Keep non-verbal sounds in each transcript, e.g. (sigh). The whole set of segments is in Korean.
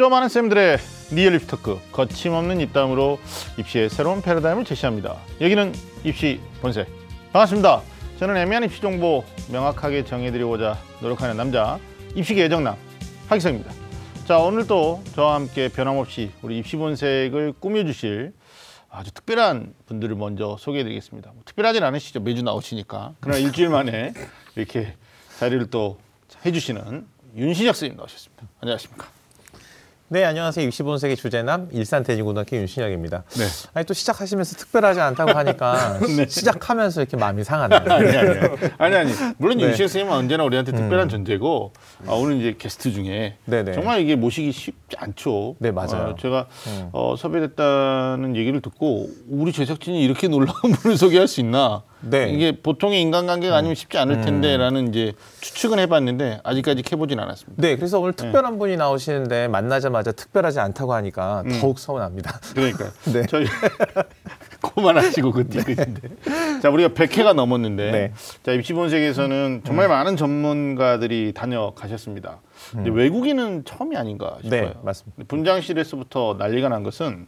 또 많은 쌤들의 real 입시 talk 거침없는 입담으로 입시의 새로운 패러다임을 제시합니다. 여기는 입시 본색 반갑습니다. 저는 애매한 입시 정보 명확하게 정해드리고자 노력하는 남자 입시계 애정남 하기성입니다. 자 오늘도 저와 함께 변함없이 우리 입시 본색을 꾸며주실 아주 특별한 분들을 먼저 소개해드리겠습니다. 뭐 특별하진 않으시죠 매주 나오시니까 그러나 일주일 만에 이렇게 자리를 또 해주시는 윤신혁 선생님 나오셨습니다. 안녕하십니까? 네, 안녕하세요. 65세기 주제남 일산대지고등학교 윤신혁입니다. 네. 아니 또 시작하시면서 특별하지 않다고 하니까 (laughs) 네. 시작하면서 이렇게 마음이 상하네요. 아니 아니 아니 아니 물론 네. 윤시혁 선생님은 언제나 우리한테 특별한 존재고 아, 오늘 이제 게스트 중에 네네. 정말 이게 모시기 쉽지 않죠. 네, 맞아요. 어, 제가 어, 섭외됐다는 얘기를 듣고 우리 제작진이 이렇게 놀라운 (laughs) 분을 소개할 수 있나? 네. 이게 보통의 인간관계가 아니면 쉽지 않을 텐데라는 이제 추측은 해봤는데 아직까지 해보진 않았습니다. 네, 그래서 오늘 특별한 분이 나오시는데 만나자마자 특별하지 않다고 하니까 더욱 서운합니다. (laughs) 그러니까 네. (laughs) 저희 (laughs) 고만하시고 그 뒤끝인데 자 우리가 100회가 넘었는데 네. 자 입시본색에서는 정말 많은 전문가들이 다녀가셨습니다. 근데 외국인은 처음이 아닌가 싶어요. 네, 맞습니다. 분장실에서부터 난리가 난 것은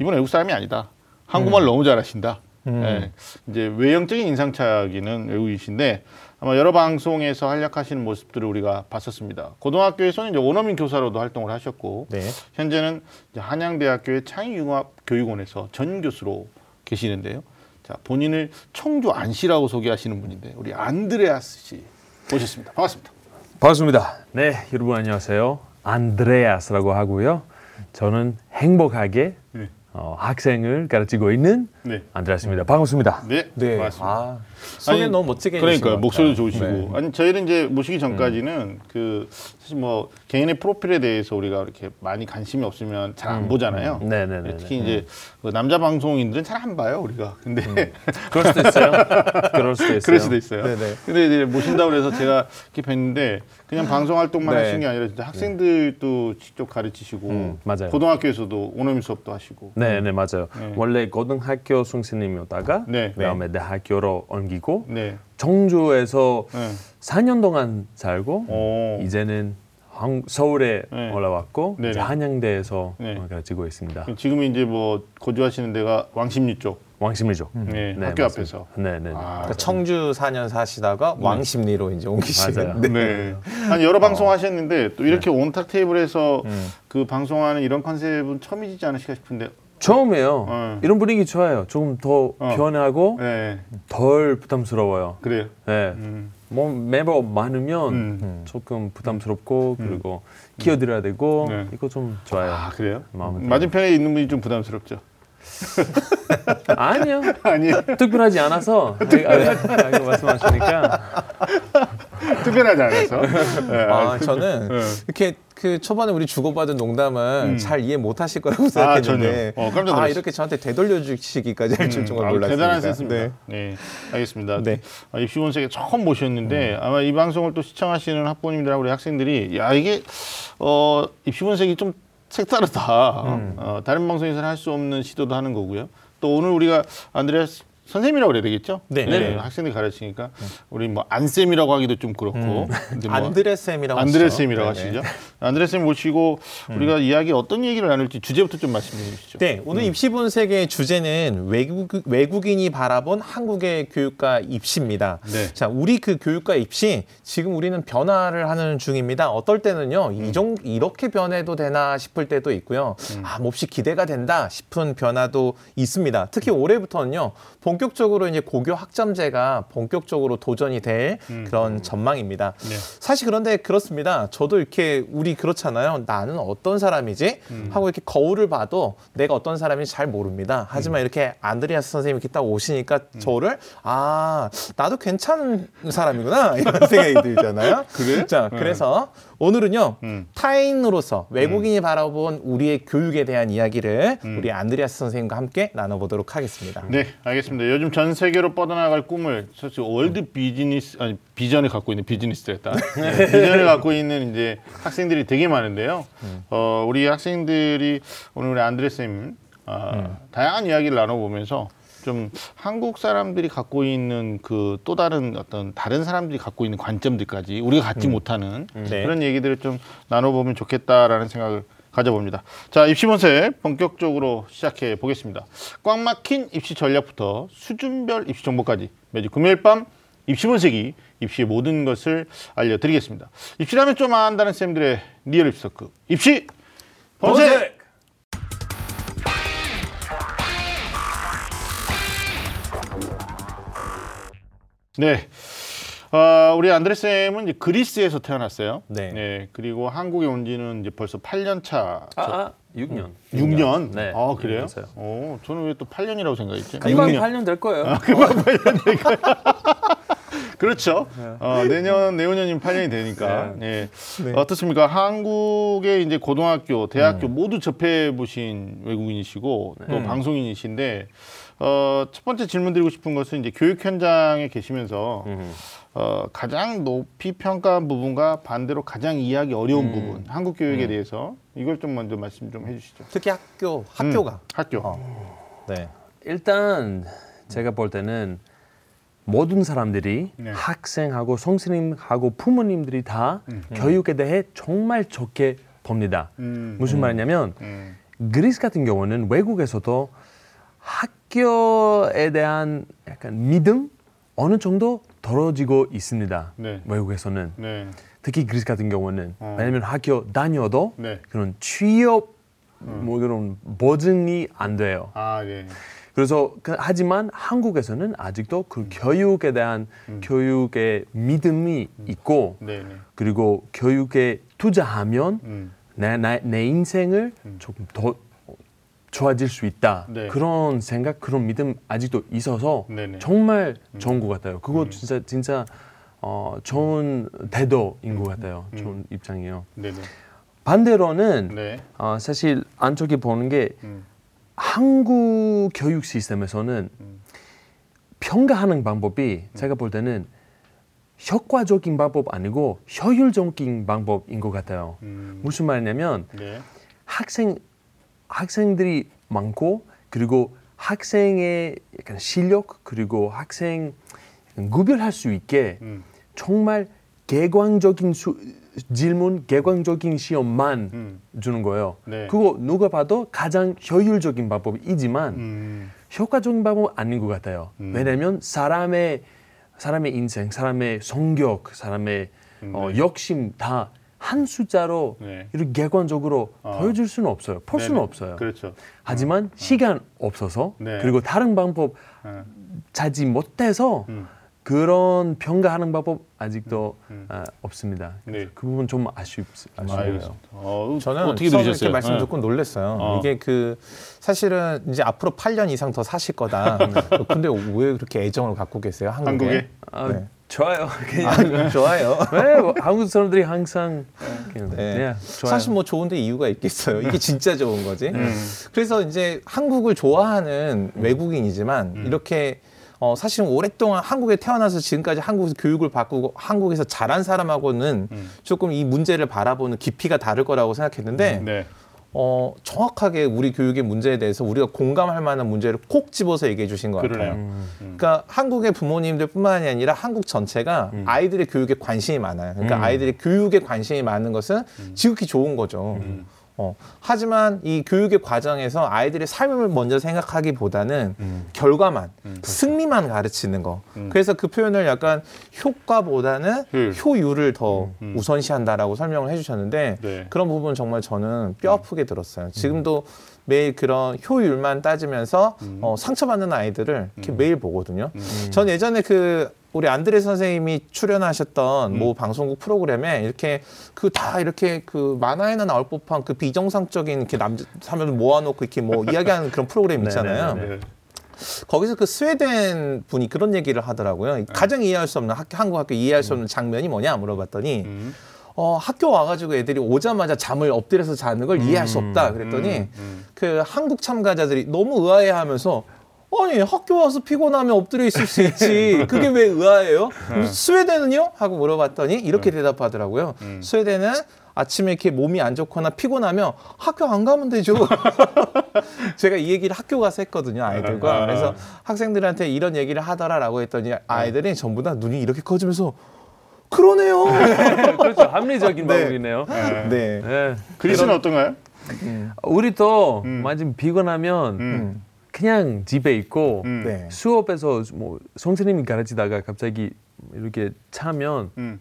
이분 외국 사람이 아니다. 한국말 너무 잘하신다. 예, 이제 외형적인 인상착의는 외국이신데 아마 여러 방송에서 활약하시는 모습들을 우리가 봤었습니다. 고등학교에서는 이제 원어민 교사로도 활동을 하셨고 네. 현재는 이제 한양대학교의 창의융합교육원에서 전 교수로 계시는데요. 자 본인을 청주 안씨라고 소개하시는 분인데 우리 안드레아스 씨 모셨습니다. 반갑습니다. 반갑습니다. 네, 여러분 안녕하세요. 안드레아스라고 하고요. 저는 행복하게 네. 어, 학생을 가르치고 있는 네, 안드레아스입니다. 반갑습니다. 네, 네. 반갑습니다. 아, 소개 너무 멋지게 것 목소리도. 좋으시고. 네. 아니 저희는 이제 모시기 전까지는 그 사실 뭐 개인의 프로필에 대해서 우리가 이렇게 많이 관심이 없으면 잘 안 보잖아요. 네, 네, 네, 특히 이제 그 남자 방송인들은 잘 안 봐요 우리가. 근데 그럴 수도 있어요. (laughs) 그럴 수도 있어요. 그럴 수도 있어요. 네 네. 근데 이제 모신다고 그래서 제가 이렇게 뵀는데 그냥 방송 활동만 네. 하신 게 아니라 진짜 학생들도 직접 가르치시고 음, 맞아요. 고등학교에서도 원어민 수업도 하시고. 네, 네, 맞아요. 원래 고등학교 선생님이었다가 네. 그다음에 대학교로 옮기고 네. 청주에서 네. 4년 동안 살고 오. 이제는 한- 서울에 네. 올라왔고 네네. 이제 한양대에서 네. 어, 가르치고 있습니다. 지금 이제 뭐 거주하시는 데가 왕십리 쪽. 왕심이죠. 네, 네, 학교 맞습니다. 앞에서. 네, 네. 네. 아, 그러니까 청주 4년 사시다가 왕십리로 이제 옮기시는. 맞아요. 네. 네. 한 여러 방송 하셨는데 또 이렇게 온탁 테이블에서 음. 그 방송하는 이런 컨셉은 처음이지 않으실까 싶은데. 처음이에요. 어. 이런 분위기 좋아요. 조금 더 어. 편하고 네. 덜 부담스러워요. 그래요. 네. 음. 뭐 매번 많으면 음. 조금 부담스럽고 그리고 키워드려야 되고 네. 이거 좀 좋아요. 아, 그래요? 마음에. 맞은편에 있는 분이 좀 부담스럽죠. (laughs) 아니요. 아니에요. 특별하지 않아서 (laughs) 아, 아, 이거 말씀하시니까 특별하지 않아서. (laughs) 네, 아, 저는 네. 이렇게 그 초반에 우리 주고받은 농담은 음. 잘 이해 못 하실 거라고 전혀. (laughs) 생각했는데 어, 깜짝 아, 놀랐어요. 이렇게 저한테 되돌려 주시기까지 할줄 정말 아, 몰랐습니다. 대단한 센스입니다. 네. 네. 알겠습니다. 네. 아, 입시본색에 처음 모셨는데 아마 이 방송을 또 시청하시는 학부모님들하고 우리 학생들이 야 이게 어, 입시본색이 좀 색다르다. 음. 어, 다른 방송에서는 할 수 없는 시도도 하는 거고요. 또 오늘 우리가 안드레아스 선생님이라고 그래야 되겠죠? 네. 네. 학생들 가르치니까 우리 뭐 안쌤이라고 하기도 좀 그렇고. 근데 뭐 안드레 쌤이라고 안드레 하시죠? 쌤이라고 네네. 하시죠. 안드레 쌤 모시고 우리가 이야기 어떤 얘기를 나눌지 주제부터 좀 말씀해 주시죠. 네, 오늘 입시 본색의 주제는 외국 외국인이 바라본 한국의 교육과 입시입니다. 네. 자, 우리 그 교육과 입시 지금 우리는 변화를 하는 중입니다. 어떨 때는요, 이 정, 이렇게 변해도 되나 싶을 때도 있고요. 아, 몹시 기대가 된다 싶은 변화도 있습니다. 특히 올해부터는요, 본 격적으로 이제 고교 학점제가 본격적으로 도전이 될 그런 전망입니다. 네. 사실 그런데 그렇습니다. 저도 이렇게 우리 그렇잖아요. 나는 어떤 사람이지? 하고 이렇게 거울을 봐도 내가 어떤 사람인지 잘 모릅니다. 하지만 이렇게 안드레아스 선생님이 이렇게 딱 오시니까 저를 아 나도 괜찮은 사람이구나 (laughs) 이런 생각이 들잖아요. 그래? 자 그래서 오늘은요 음. 타인으로서 외국인이 바라본 우리의 교육에 대한 이야기를 우리 안드레아스 선생님과 함께 나눠보도록 하겠습니다. 네, 알겠습니다. 요즘 전 세계로 뻗어나갈 꿈을 사실 월드 비즈니스 아니 비전을 갖고 있는 비즈니스였다. (laughs) 네, 비전을 갖고 있는 이제 학생들이 되게 많은데요. 어, 우리 학생들이 오늘 우리 안드레 쌤 아, 다양한 이야기를 나눠보면서 좀 한국 사람들이 갖고 있는 그 또 다른 어떤 다른 사람들이 갖고 있는 관점들까지 우리가 갖지 못하는 네. 그런 얘기들을 좀 나눠보면 좋겠다라는 생각을 가져봅니다. 자, 입시 본색 본격적으로 시작해 보겠습니다. 꽉 막힌 입시 전략부터 수준별 입시 정보까지 매주 금요일 밤 입시 본색이 입시의 모든 것을 알려드리겠습니다. 입시라면 좀 안다는 쌤들의 real 입시 talk 입시 본색! 네. 어, 우리 안드레 쌤은 이제 그리스에서 태어났어요. 네. 그리고 한국에 온 지는 이제 벌써 8년 차. 아, 아 6년. 6년? 네. 아, 그래요? 어, 저는 왜 또 8년이라고 생각했지? 금방 6년. 8년 될 거예요. (laughs) 그렇죠. 어, 내년, 내후년이면 8년이 되니까. 예. 네. 어떻습니까? 한국의 이제 고등학교, 대학교 모두 접해 보신 외국인이시고 또 방송인이신데, 어, 첫 번째 질문 드리고 싶은 것은 이제 교육 현장에 계시면서 음. 어, 가장 높이 평가한 부분과 반대로 가장 이해하기 어려운 부분, 한국 교육에 대해서 이걸 좀 먼저 말씀 좀 해주시죠. 특히 학교 학교가 음, 학교. 어. 네. 일단 제가 볼 때는 모든 사람들이 네. 학생하고 선생님하고 부모님들이 다 교육에 대해 정말 좋게 봅니다. 음, 무슨 말이냐면 음, 그리스 같은 경우는 외국에서도 학교에 대한 약간 믿음 어느 정도 떨어지고 있습니다. 네. 외국에서는 네, 특히 그리스 같은 경우는 어. 왜냐면 학교 다녀도 네. 그런 취업 뭐 그런 보증이 안 돼요. 아, 네. 그래서 그- 하지만 한국에서는 아직도 그 교육에 대한 교육의 믿음이 있고 네, 네. 그리고 교육에 투자하면 음, 내, 내, 내 인생을 조금 더 좋아질 수 있다. 네. 그런 생각, 그런 믿음 아직도 있어서 네네. 정말 좋은 것 같아요. 그거 진짜 진짜 어, 좋은 태도인 것 같아요. 좋은 입장이에요. 네, 네. 반대로는 네. 어, 사실 안쪽에 보는 게 음, 한국 교육 시스템에서는 음. 평가하는 방법이 제가 볼 때는 효과적인 방법 아니고 효율적인 방법인 것 같아요. 음, 무슨 말이냐면 네. 학생 학생들이 많고 그리고 학생의 약간 실력 그리고 학생 구별할 수 있게 음, 정말 객관적인 수, 질문, 객관적인 시험만 음, 주는 거예요. 네. 그거 누가 봐도 가장 효율적인 방법이지만 음, 효과적인 방법 아닌 것 같아요. 음. 왜냐하면 사람의 사람의 인생, 사람의 성격, 사람의 어, 네. 욕심 다 한 숫자로 네. 이렇게 객관적으로 어. 보여줄 수는 없어요. 볼 수는 네네. 없어요. 그렇죠. 하지만 시간 없어서 네. 그리고 다른 방법 어, 찾지 못해서 음, 그런 평가하는 방법 아직도 음. 아, 없습니다. 네. 그 부분 좀 아쉽, 아쉽네요. 어, 저는 어떻게? 이렇게 말씀 네. 듣고 놀랐어요. 어. 이게 그 사실은 이제 앞으로 8년 이상 더 사실 거다. (laughs) 근데 왜 그렇게 애정을 갖고 계세요? 한국에? 한국에? 아, 네. 좋아요. (laughs) 그냥 아, 좋아요. (laughs) 네, 뭐 한국 사람들이 항상 그냥, 네. 네. 사실 뭐 좋은데 이유가 있겠어요. 이게 진짜 좋은 거지. 음. 그래서 이제 한국을 좋아하는 외국인이지만 이렇게 어, 사실은 오랫동안 한국에 태어나서 지금까지 한국에서 교육을 받고 한국에서 자란 사람하고는 음. 조금 이 문제를 바라보는 깊이가 다를 거라고 생각했는데 네. 어, 정확하게 우리 교육의 문제에 대해서 우리가 공감할 만한 문제를 콕 집어서 얘기해 주신 것 그러네요. 같아요. 음. 그러니까 한국의 부모님들뿐만이 아니라 한국 전체가 아이들의 교육에 관심이 많아요. 그러니까 음. 아이들의 교육에 관심이 많은 것은 지극히 좋은 거죠. 음. 어, 하지만 이 교육의 과정에서 아이들의 삶을 먼저 생각하기보다는 음. 결과만, 그렇죠. 승리만 가르치는 거. 음. 그래서 그 표현을 약간 효과보다는 효율. 효율을 더 음. 우선시한다라고 설명을 해주셨는데 네. 그런 부분 정말 저는 뼈 아프게 들었어요. 지금도 매일 그런 효율만 따지면서 어, 상처받는 아이들을 이렇게 매일 보거든요. 전 예전에 그 우리 안드레 선생님이 출연하셨던 모 방송국 프로그램에 이렇게 그 다 이렇게 그 만화에나 나올 법한 그 비정상적인 이렇게 남자 사람을 모아놓고 이렇게 뭐 이야기하는 그런 프로그램 있잖아요. 네네네. (laughs) 네. 거기서 그 스웨덴 분이 그런 얘기를 하더라고요. 가장 이해할 수 없는 학, 한국 학교 이해할 수 없는 장면이 뭐냐 물어봤더니 음. 어, 학교 와가지고 애들이 오자마자 잠을 엎드려서 자는 걸 이해할 수 없다 그랬더니 음, 음. 그 한국 참가자들이 너무 의아해하면서 아니 학교 와서 피곤하면 엎드려 있을 수 있지 그게 왜 의아해요? 스웨덴은요? 하고 물어봤더니 이렇게 대답하더라고요. 음. 스웨덴은 아침에 이렇게 몸이 안 좋거나 피곤하면 학교 안 가면 되죠. (laughs) 제가 이 얘기를 학교 가서 했거든요 아이들과 아. 그래서 학생들한테 이런 얘기를 하더라라고 했더니 아이들이 전부 다 눈이 이렇게 커지면서 그러네요. (laughs) 그렇죠. 합리적인 네. 방법이네요. 네. 네. 그리스는 어떤가요? 우리도 음. 완전 피곤하면 음. 그냥 집에 있고 음. 네. 수업에서 뭐 선생님이 가르치다가 갑자기 이렇게 차면 음.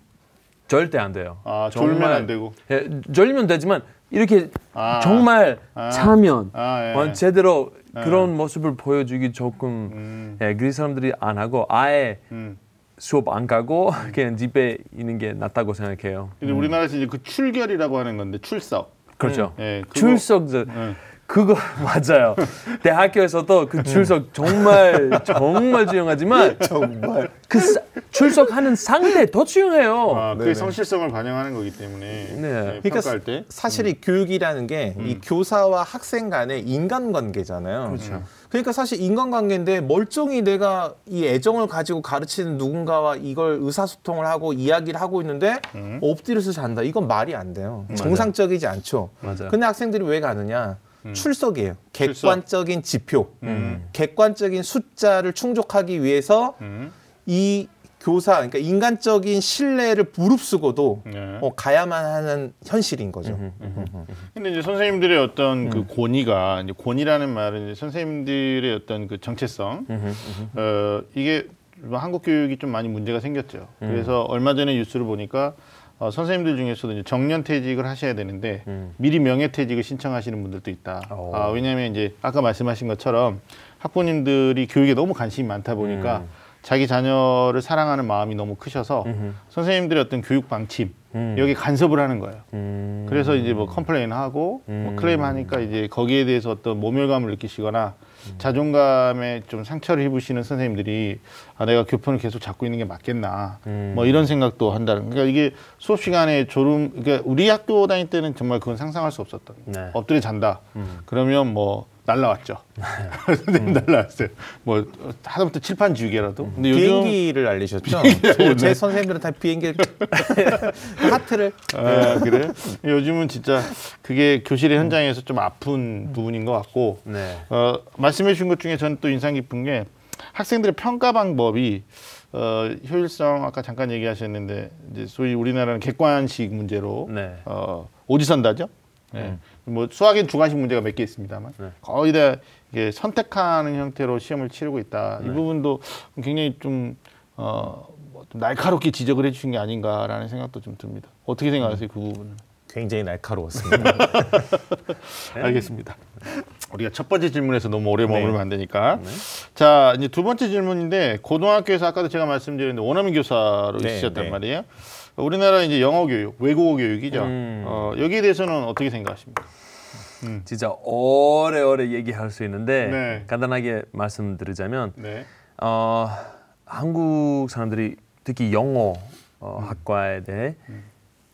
절대 안 돼요. 아, 졸면 안 되고. 예, 졸리면 되지만 이렇게 아. 정말 아. 차면 아, 예. 완 제대로 예. 그런 모습을 보여주기 조금 음. 예, 그 사람들이 안 하고 아예 음. 수업 안 가고 그냥 집에 있는 게 낫다고 생각해요. 근데 우리나라에서 이제 그 출결이라고 하는 건데 출석. 그렇죠. 예, 그거- 출석 저- 예. 그거 (laughs) 맞아요. 대학교에서도 그 출석 정말 정말 중요하지만 (laughs) 정말. 그 사- 출석하는 상대 더 중요해요. 아, 그게 네네. 성실성을 반영하는 거기 때문에 네. 네, 그러니까 평가할 때. 사실 이 교육이라는 게이 교사와 학생 간의 인간관계잖아요. 그렇죠. 그러니까 사실 인간관계인데 멀쩡히 내가 이 애정을 가지고 가르치는 누군가와 이걸 의사소통을 하고 이야기를 하고 있는데 음. 엎드려서 잔다. 이건 말이 안 돼요. 정상적이지 않죠. 맞아요. 근데 학생들이 왜 가느냐? 출석이에요. 출석. 객관적인 지표, 음. 객관적인 숫자를 충족하기 위해서 음. 이 교사, 그러니까 인간적인 신뢰를 무릅쓰고도 네. 어, 가야만 하는 현실인 거죠. 근데 이제 선생님들의 어떤 음. 그 권위가 이제 권위라는 말은 이제 선생님들의 어떤 그 정체성 어 이게 뭐 한국 교육이 좀 많이 문제가 생겼죠. 음. 그래서 얼마 전에 뉴스를 보니까 어, 선생님들 중에서도 이제 정년 퇴직을 하셔야 되는데 음. 미리 명예 퇴직을 신청하시는 분들도 있다. 오. 아, 왜냐하면 이제 아까 말씀하신 것처럼 학부모님들이 교육에 너무 관심이 많다 보니까 음. 자기 자녀를 사랑하는 마음이 너무 크셔서 선생님들의 어떤 교육 방침 음. 여기 간섭을 하는 거예요. 음. 그래서 이제 뭐 complain 하고 뭐 음. 클레임 하니까 이제 거기에 대해서 어떤 모멸감을 느끼시거나 자존감에 좀 상처를 입으시는 선생님들이 아 내가 교편을 계속 잡고 있는 게 맞겠나 음. 뭐 이런 생각도 한다는 그러니까 이게 수업 시간에 졸음 그러니까 우리 학교 다닐 때는 정말 그건 상상할 수 없었던 네. 엎드려 잔다 음. 그러면 뭐 날라왔죠. (laughs) 선생님 날라왔어요. 뭐 하다못해 칠판 지우개라도? 근데 요즘 비행기를 알리셨죠? 저- (laughs) 제 선생님들은 다 비행기 (laughs) 하트를. 아, 그래 요즘은 진짜 그게 교실의 현장에서 좀 아픈 부분인 것 같고 네. 어, 말씀해 주신 것 중에 저는 또 인상 깊은 게 학생들의 평가 방법이 어, 효율성 아까 잠깐 얘기하셨는데 이제 소위 우리나라는 객관식 문제로 네. 어, 오지선다죠. 네. 뭐 수학엔 주관식 문제가 몇 개 있습니다만 네. 거의 다 이게 선택하는 형태로 시험을 치르고 있다. 이 부분도 굉장히 좀 어, 뭐좀 날카롭게 지적을 해주신 게 아닌가라는 생각도 좀 듭니다. 어떻게 생각하세요 그 부분은? 굉장히 날카로웠습니다. 네. (laughs) 알겠습니다. 우리가 첫 번째 질문에서 너무 오래 네. 머물면 안 되니까. 자, 이제 두 번째 질문인데 고등학교에서 아까도 제가 말씀드렸는데 원어민 교사로 네, 있으셨단 네. 말이에요. 우리나라 이제 영어 교육, 외국어 교육이죠. 음. 어, 여기에 대해서는 어떻게 생각하십니까? 진짜 오래오래 얘기할 수 있는데 네. 간단하게 말씀드리자면 네. 어, 한국 사람들이 특히 영어 어, 학과에 대해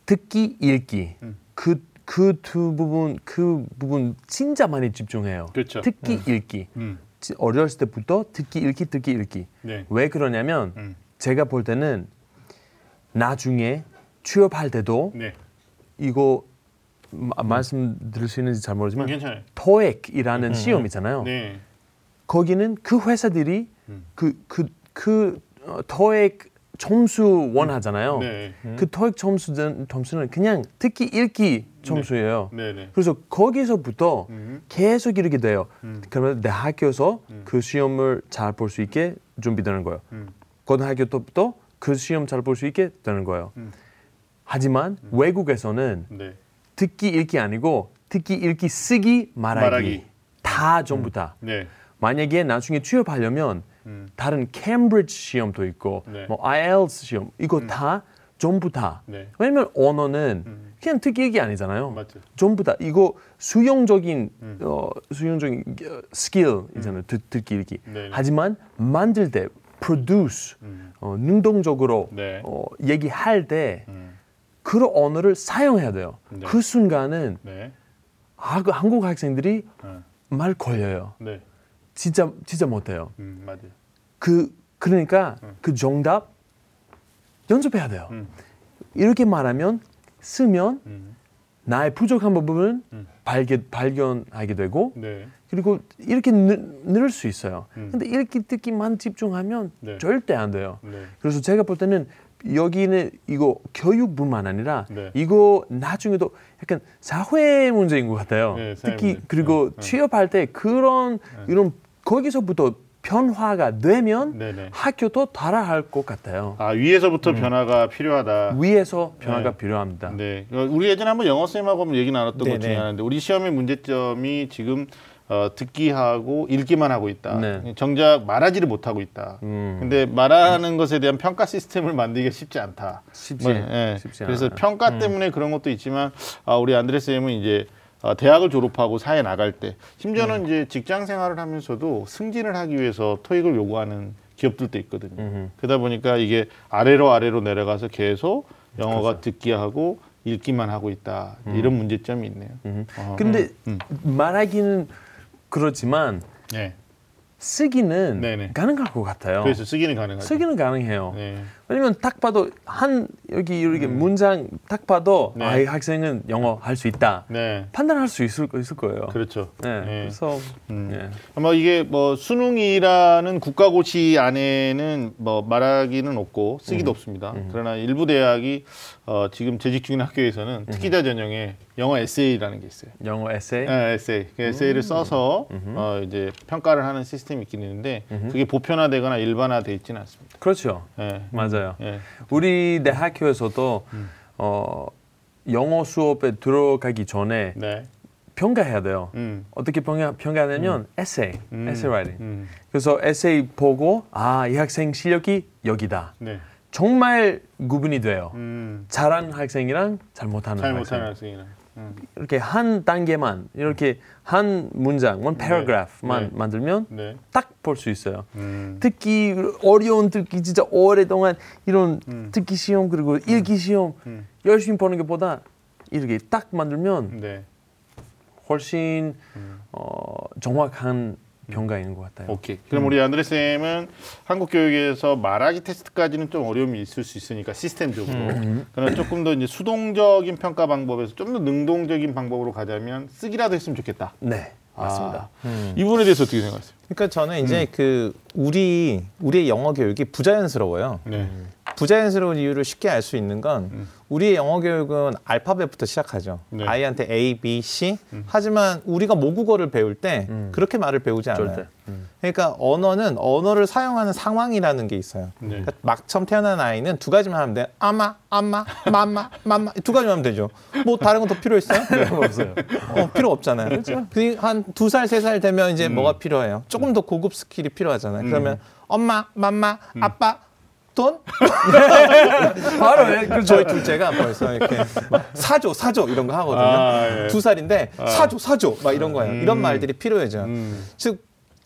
듣기, 읽기 음. 그그두 부분 그 부분 진짜 많이 집중해요. 그렇죠. 듣기, 읽기 음. 지- 어렸을 때부터 듣기, 읽기, 듣기, 읽기. 네. 왜 그러냐면 음. 제가 볼 때는 나중에 취업할 때도 네. 이거 마- 말씀드릴 수 있는지 잘 모르지만 괜찮아요. 토익이라는 시험이잖아요. 네. 거기는 그 회사들이 음. 그그 그 토익 점수 원하잖아요. 네. 그 토익 점수는 점수는 그냥 듣기 읽기 점수예요. 네, 네. 그래서 거기서부터 음. 계속 이렇게 돼요. 음. 그러면 대학교에서 그 시험을 잘 볼 수 있게 준비되는 거예요. 음. 고등학교 때부터 그 시험 잘 볼 수 있게 되는 거예요. 음. 하지만 외국에서는 네. 듣기 읽기 아니고 듣기 읽기 쓰기 말하기, 말하기. 다 전부 다. 네. 만약에 나중에 취업하려면 음. 다른 캠브리지 시험도 있고 네. 뭐 IELTS 시험 이거 다 전부 다. 네. 왜냐면 언어는 음. 그냥 듣기 읽기 아니잖아요. 맞죠. 전부 다 이거 수용적인 음. 어, 수용적인 어, 스킬 있잖아요. 듣, 듣기 읽기. 네. 하지만 만들 때 produce 음. 어, 능동적으로 네. 어, 얘기할 때 음. 그런 언어를 사용해야 돼요. 네. 그 순간은 네. 아, 그 한국 학생들이 어. 말 걸려요. 네. 진짜 진짜 못해요. 음, 맞아요. 그 그러니까 그 정답 연습해야 돼요. 음. 이렇게 말하면 쓰면 음. 나의 부족한 부분을 음. 발견 발견하게 되고 네. 그리고 이렇게 늘, 수 있어요. 음. 근데 읽기 듣기만 집중하면 네. 절대 안 돼요. 네. 그래서 제가 볼 때는 여기는 이거 교육뿐만 아니라 네. 이거 나중에도 약간 사회 문제인 것 같아요. 네, 특히 문제. 그리고 네, 네. 취업할 때 그런 이런 거기서부터 변화가 되면 네, 네. 학교도 따라할 것 같아요. 아 위에서부터 변화가 필요하다. 위에서 변화가 네. 필요합니다. 네, 어, 우리 예전에 한번 영어 쌤하고 한번 얘기 나눴던 것 네네. 중에 하나인데 우리 시험의 문제점이 지금 어, 듣기하고 읽기만 하고 있다. 네. 정작 말하지를 못하고 있다. 음. 근데 말하는 것에 대한 평가 시스템을 만들기가 쉽지 않다. 쉽지, 뭐, 예. 쉽지 그래서 않아요. 음. 평가 때문에 그런 것도 있지만 아, 우리 안드레 쌤은 이제 어, 대학을 졸업하고 사회 나갈 때 심지어는 네. 이제 직장 생활을 하면서도 승진을 하기 위해서 토익을 요구하는 기업들도 있거든요. 음흠. 그러다 보니까 이게 아래로 아래로 내려가서 계속 영어가 그렇죠. 듣기하고 읽기만 하고 있다. 이런 문제점이 있네요. 음. 어, 근데 음. 말하기는 그렇지만 네. 쓰기는 네네. 가능할 것 같아요. 그래서 쓰기는 가능하죠. 쓰기는 가능해요. 네. 왜냐면 딱 봐도 한 여기 이렇게 문장 딱 봐도 네. 아, 이 학생은 영어 할 수 있다 네. 판단할 수 있을, 있을 거예요. 그렇죠. 네. 네. 그래서 음. 예. 아마 이게 뭐 수능이라는 국가고시 안에는 뭐 말하기는 없고 쓰기도 없습니다. 그러나 일부 대학이 어, 지금 재직 중인 학교에서는 특기자 전형에 영어 에세이라는 게 있어요. 영어 에세이. 네, 에세이. 그 에세이를 써서 어, 이제 평가를 하는 시스템이 있긴 있는데 그게 보편화되거나 일반화돼 있지는 않습니다. 그렇죠. 예. 맞아요. 예. 우리 대학교에서도 어, 영어 수업에 들어가기 전에 네. 평가해야 돼요. 음. 어떻게 평가, 평가하냐면 에세이, 음. 에세이 라이팅. 음. 그래서 에세이 보고 아, 이 학생 실력이 여기다. 네. 정말 구분이 돼요. 음. 잘하는 학생이랑 잘 못하는 잘 학생. 못하는 학생이나. 음. 이렇게 한 단계만 이렇게 한 문장, one paragraph만 네. 만들면 네. 딱볼 수 있어요. 음. 듣기 어려운 듣기 진짜 오랫동안 이런 음. 듣기 시험 그리고 읽기 시험 음. 열심히 보는 것보다 이렇게 딱 만들면 네. 훨씬 음. 어, 정확한 평가인 것 같아요. 오케이. 그럼 우리 안드레 쌤은 한국 교육에서 말하기 테스트까지는 좀 어려움이 있을 수 있으니까 시스템적으로. 그러나 조금 더 이제 수동적인 평가 방법에서 좀 더 능동적인 방법으로 가자면 쓰기라도 했으면 좋겠다. 네, 맞습니다. 아, 이 부분에 대해서 어떻게 생각하세요? 그러니까 저는 이제 그 우리 우리의 영어 교육이 부자연스러워요. 네. 부자연스러운 이유를 쉽게 알 수 있는 건 음. 우리의 영어 교육은 알파벳부터 시작하죠. 네. 아이한테 A, B, C. 하지만 우리가 모국어를 배울 때 그렇게 말을 배우지 않아요. 절대. 음. 그러니까 언어는 언어를 사용하는 상황이라는 게 있어요. 네. 그러니까 막 처음 태어난 아이는 두 가지만 하면 돼. 아마, 아마, 맘마, 맘마 두 가지만 하면 되죠. 뭐 다른 건 더 필요 있어요? (laughs) 없어요. 어, 필요 없잖아요. 그렇죠. 한두 살, 세 살 되면 이제 뭐가 필요해요? 조금 더 고급 skill이 필요하잖아요. 그러면 엄마, 맘마, 아빠, 돈? (laughs) 바로 예, 그렇죠. 저희 둘째가 벌써 이렇게 막 사줘, 사줘 이런 거 하거든요. 아, 예. 두 살인데 사줘, 사줘 막 이런 거예요. 이런 말들이 필요해져요. 음. 즉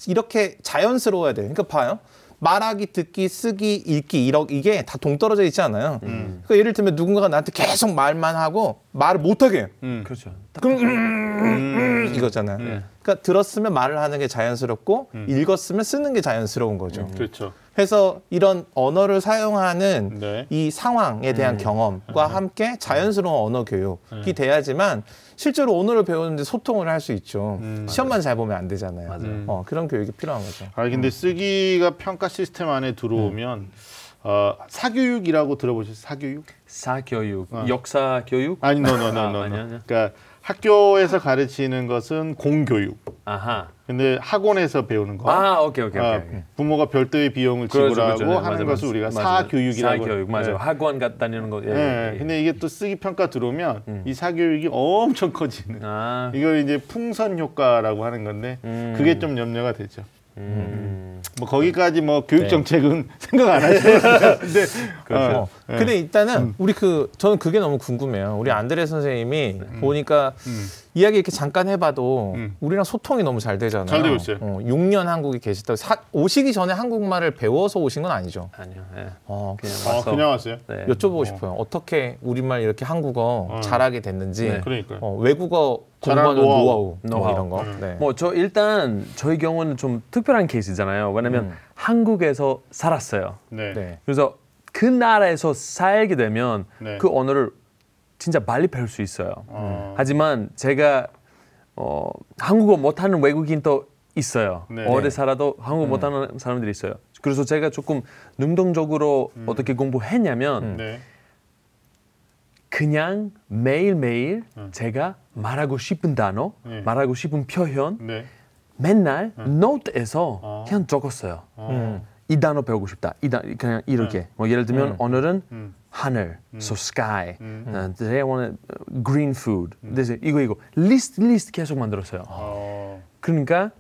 이렇게 자연스러워야 돼요. 그러니까 봐요. 말하기, 듣기, 쓰기, 읽기 이러, 이게 다 동떨어져 있지 않아요. 그러니까 예를 들면 누군가가 나한테 계속 말만 하고 말을 못하게. 음. 그렇죠. 그럼 음, 음, 이거잖아요. 그러니까 들었으면 말을 하는 게 자연스럽고 읽었으면 쓰는 게 자연스러운 거죠. 그렇죠. 그래서 이런 언어를 사용하는 네. 이 상황에 대한 경험과 함께 자연스러운 언어 교육이 돼야지만 실제로 언어를 배우는데 소통을 할 수 있죠. 시험만 잘 보면 안 되잖아요. 맞아요. 어, 그런 교육이 필요한 거죠. 아 근데 쓰기가 평가 시스템 안에 들어오면 어, 사교육이라고 들어보셨어요? 사교육? 사교육, 어. 역사 교육. 아니. 아, (laughs) 아니요, 아니요. 그러니까 학교에서 가르치는 것은 공교육. 아하. 근데 학원에서 배우는 거. 아, 오케이, 오케이, 아, 오케이. 부모가 별도의 비용을 그렇죠, 지불하고 그렇죠. 네, 하는 맞아, 것을 맞아. 우리가 맞아, 사교육이라고. 사교육 맞아요. 네. 학원 갔 다니는 거. 예, 네. 예, 예. 근데 이게 또 쓰기 평가 들어오면 이 사교육이 엄청 커지는. 아, 이걸 이제 풍선 효과라고 하는 건데 음. 그게 좀 염려가 되죠. 음. 뭐 거기까지 뭐 교육 네. 정책은 (laughs) 생각 안 하시는데 근데 어, 어, 네. 근데 일단은 우리 그 저는 그게 너무 궁금해요. 우리 안드레 선생님이 보니까 음. 이야기 이렇게 잠깐 해봐도 음. 우리랑 소통이 너무 잘 되잖아요. 잘 되고 있어요. 어, 6년 한국에 계시다. 사, 오시기 전에 한국말을 배워서 오신 건 아니죠. 아니요. 예. 어, 그냥 아, 와서. 그냥 왔어요. 네. 여쭤보고 싶어요. 어떻게 우리말 이렇게 한국어 어. 잘하게 됐는지. 네. 그러니까요. 어, 외국어 공부하는 노하우. 노하우, 뭐 노하우. 이런 거. 음. 네. 뭐저 일단 저희 경우는 좀 특별한 케이스잖아요. 왜냐면 음. 한국에서 살았어요. 네. 네. 그래서 그 나라에서 살게 되면 네. 그 언어를 진짜 빨리 배울 수 있어요. 어. 하지만 제가 어, 한국어 못하는 외국인도 있어요. 네. 오래 살아도 한국 못하는 사람들이 있어요. 그래서 제가 조금 능동적으로 어떻게 공부했냐면 네. 그냥 매일매일 제가 말하고 싶은 단어, 네. 말하고 싶은 표현 네. 맨날 노트에서 아. 그냥 적었어요. 어. 이 단어 배우고 싶다. 이 단, 그냥 이렇게. 뭐 예를 들면 오늘은 음. 하늘, so sky. 음. Uh, today I want green food. 그래서 이거 이거 리스트 리스트 계속 만들었어요. 어. 그러니까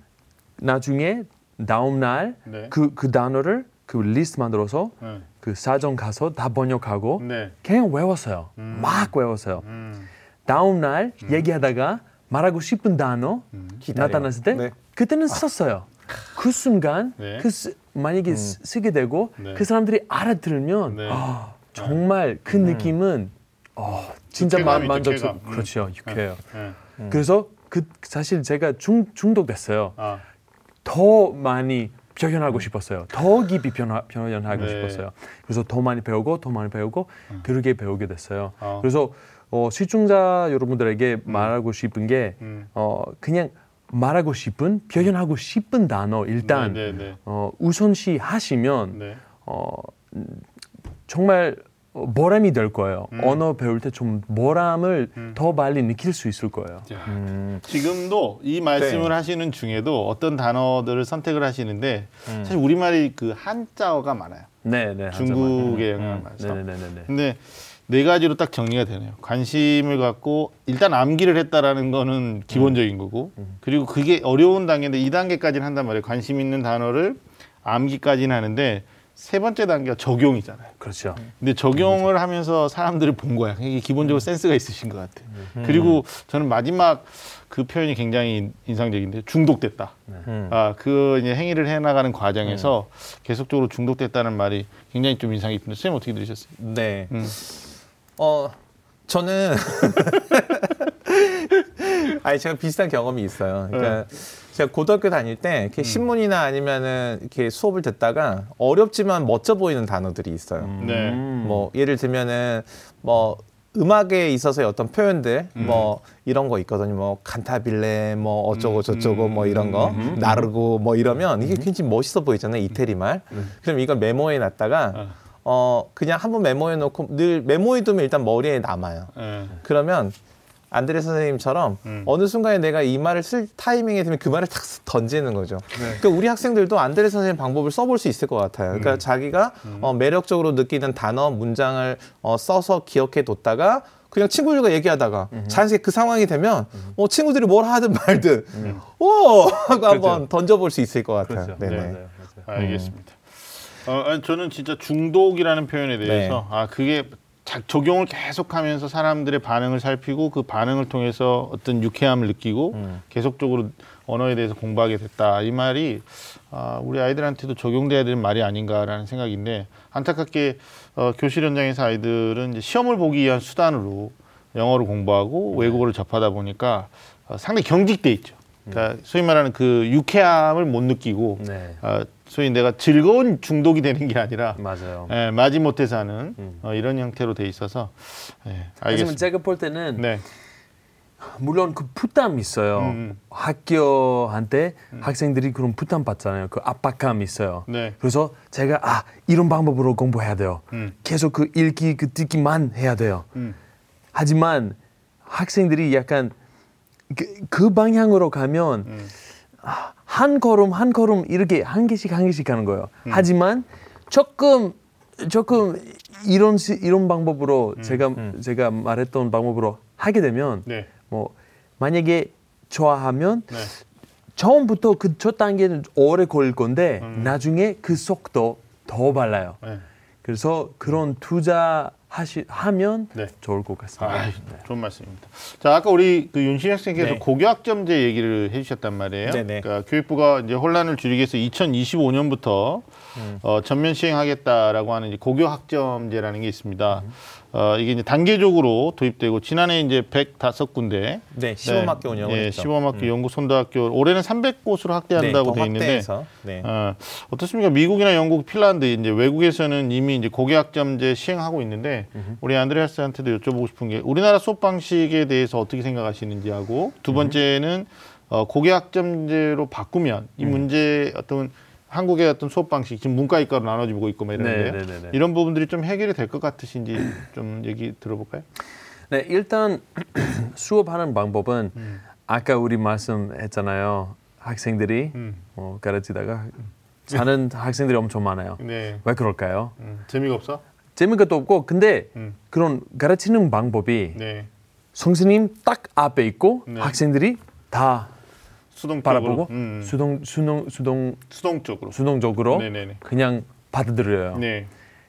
나중에 다음 날 네. 그그 단어를 그 리스트 만들어서 네. 그 사전 가서 다 번역하고 네. 그냥 외웠어요. 막 외웠어요. 음. 다음 날 얘기하다가 말하고 싶은 단어. 나타났을 때 네. 그때는 썼어요. 그 순간 네. 그 쓰, 만약에 쓰- 쓰게 되고 네. 그 사람들이 알아들으면 네. 아, 정말 그 느낌은 어, 진짜 만족스 유쾌감. 음. 그렇죠 유쾌해요. 네. 그래서 그 사실 제가 중, 중독됐어요. 아. 더 많이 표현하고 싶었어요. 더 깊이 변화, 표현하고 네. 싶었어요. 그래서 더 많이 배우고 더 많이 배우고 그렇게 배우게 됐어요. 어. 그래서 어, 시청자 여러분들에게 말하고 싶은 게 음. 어, 그냥 말하고 싶은 표현하고 싶은 단어 일단 네, 네, 네. 어, 우선시 하시면 네. 어, 음, 정말 어, 보람이 될 거예요. 음. 언어 배울 때 좀 보람을 더 빨리 느낄 수 있을 거예요. 자, 지금도 이 말씀을 네. 하시는 중에도 어떤 단어들을 선택을 하시는데 사실 우리말이 그 한자어가 많아요. 네, 네. 중국의 영향을 받아서. 네, 네, 네, 네. 근데 네 가지로 딱 정리가 되네요. 관심을 갖고 일단 암기를 했다라는 거는 기본적인 거고 그리고 그게 어려운 단계인데 이 단계까지는 한단 말이에요. 관심 있는 단어를 암기까지는 하는데 세 번째 단계가 적용이잖아요. 그렇죠. 근데 적용을 하면서 사람들을 본 거야. 이게 기본적으로 센스가 있으신 것 같아. 그리고 저는 마지막 그 표현이 굉장히 인상적인데 중독됐다. 음. 아, 그 이제 행위를 해나가는 과정에서 계속적으로 중독됐다는 말이 굉장히 좀 인상 깊은데 선생님 어떻게 들으셨어요? 네. 음. 어 저는 (laughs) 아니 제가 비슷한 경험이 있어요. 그러니까 제가 고등학교 다닐 때 이렇게 신문이나 아니면은 이렇게 수업을 듣다가 어렵지만 멋져 보이는 단어들이 있어요. 네. 뭐 예를 들면은 뭐 음악에 있어서의 어떤 표현들 뭐 이런 거 있거든요. 뭐 칸타빌레 뭐 어쩌고 저쩌고 뭐 이런 거 나르고 뭐 이러면 이게 굉장히 멋있어 보이잖아요. 이태리 말. 그럼 이걸 메모해 놨다가 어 그냥 한번 메모해 놓고 늘 메모해 두면 일단 머리에 남아요. 네. 그러면 안드레 선생님처럼 음. 어느 순간에 내가 이 말을 쓸 타이밍에 되면 그 말을 탁 던지는 거죠. 그러니까 우리 학생들도 안드레 선생님 방법을 써볼 수 있을 것 같아요. 그러니까 자기가 어, 매력적으로 느끼는 단어, 문장을 어, 써서 기억해 뒀다가 그냥 친구들과 얘기하다가 자연스럽게 그 상황이 되면 뭐 친구들이 뭘 하든 말든 오 하고 한번 던져볼 수 있을 것 같아요. 그렇죠. 네네. 맞아요, 맞아요. 알겠습니다. 어, 저는 진짜 중독이라는 표현에 대해서 아 그게 자- 적용을 계속하면서 사람들의 반응을 살피고 그 반응을 통해서 어떤 유쾌함을 느끼고 계속적으로 언어에 대해서 공부하게 됐다 이 말이 아, 우리 아이들한테도 적용돼야 되는 말이 아닌가라는 생각인데 안타깝게 어, 교실 현장에서 아이들은 이제 시험을 보기 위한 수단으로 영어를 공부하고 외국어를 접하다 보니까 어, 상당히 경직돼 있죠. 그러니까 소위 말하는 그 유쾌함을 못 느끼고 네. 어, 소위 내가 즐거운 중독이 되는 게 아니라 맞아요. 예, 마지못해서 하는 어, 이런 형태로 돼 있어서 예, 알겠습니다. 제가 볼 때는 네, 물론 그 부담 있어요. 음. 학교한테 학생들이 그런 부담 받잖아요. 그 압박감 있어요. 네. 그래서 제가 아 이런 방법으로 공부해야 돼요. 음. 계속 그 읽기 그 듣기만 해야 돼요. 음. 하지만 학생들이 약간 그, 그 방향으로 가면 음. 아, 한 걸음 한 걸음 이렇게 한 개씩 한 개씩 가는 거예요. 음. 하지만 조금 조금 이런 시, 이런 방법으로 음. 제가 제가 말했던 방법으로 하게 되면 네, 뭐 만약에 좋아하면 네, 처음부터 그 첫 단계는 오래 걸릴 건데 음. 나중에 그 속도 더 빨라요. 네. 그래서 그런 투자 하시 하면 네. 좋을 것 같습니다. 아, 좋은 말씀입니다. 자, 아까 우리 그 윤신 학생께서 네. 고교학점제 얘기를 해주셨단 말이에요. 네네. 그러니까 교육부가 이제 혼란을 줄이기 위해서 2025년부터 어, 전면 시행하겠다라고 하는 이제 고교학점제라는 게 있습니다. 어, 이게 이제 단계적으로 도입되고 지난해 이제 105군데 네, 시범학교 운영을 예, 했죠. 시범학교, 연구, 손도학교 올해는 300곳으로 확대한다고 네, 더돼 있는데 확대해서, 네. 어, 어떻습니까? 미국이나 영국, 핀란드 이제 외국에서는 이미 이제 고교학점제 시행하고 있는데 우리 안드레아스한테도 여쭤보고 싶은 게 우리나라 수업 방식에 대해서 어떻게 생각하시는지 하고 두 번째는 어, 고교학점제로 바꾸면 이 문제 어떤 한국의 어떤 수업 방식 지금 문과이과로 나눠지고 있고 막 이러는데요. 네, 네, 네, 네. 이런 부분들이 좀 해결이 될 것 같으신지 좀 얘기 들어볼까요? 네, 일단 (clears throat) 수업하는 방법은 아까 우리 말씀했잖아요. 학생들이 음. 어, 가르치다가 자는 학생들이 엄청 많아요. 네. 왜 그럴까요? 음, 재미가 없어? 재미가 없고 근데 음. 그런 가르치는 방법이 네. 선생님 딱 앞에 있고 네. 학생들이 다 수동 바라보고 음, 수동 수동 수동 수동 쪽으로. 수동적으로 네네네. 그냥 받아들여요. 네.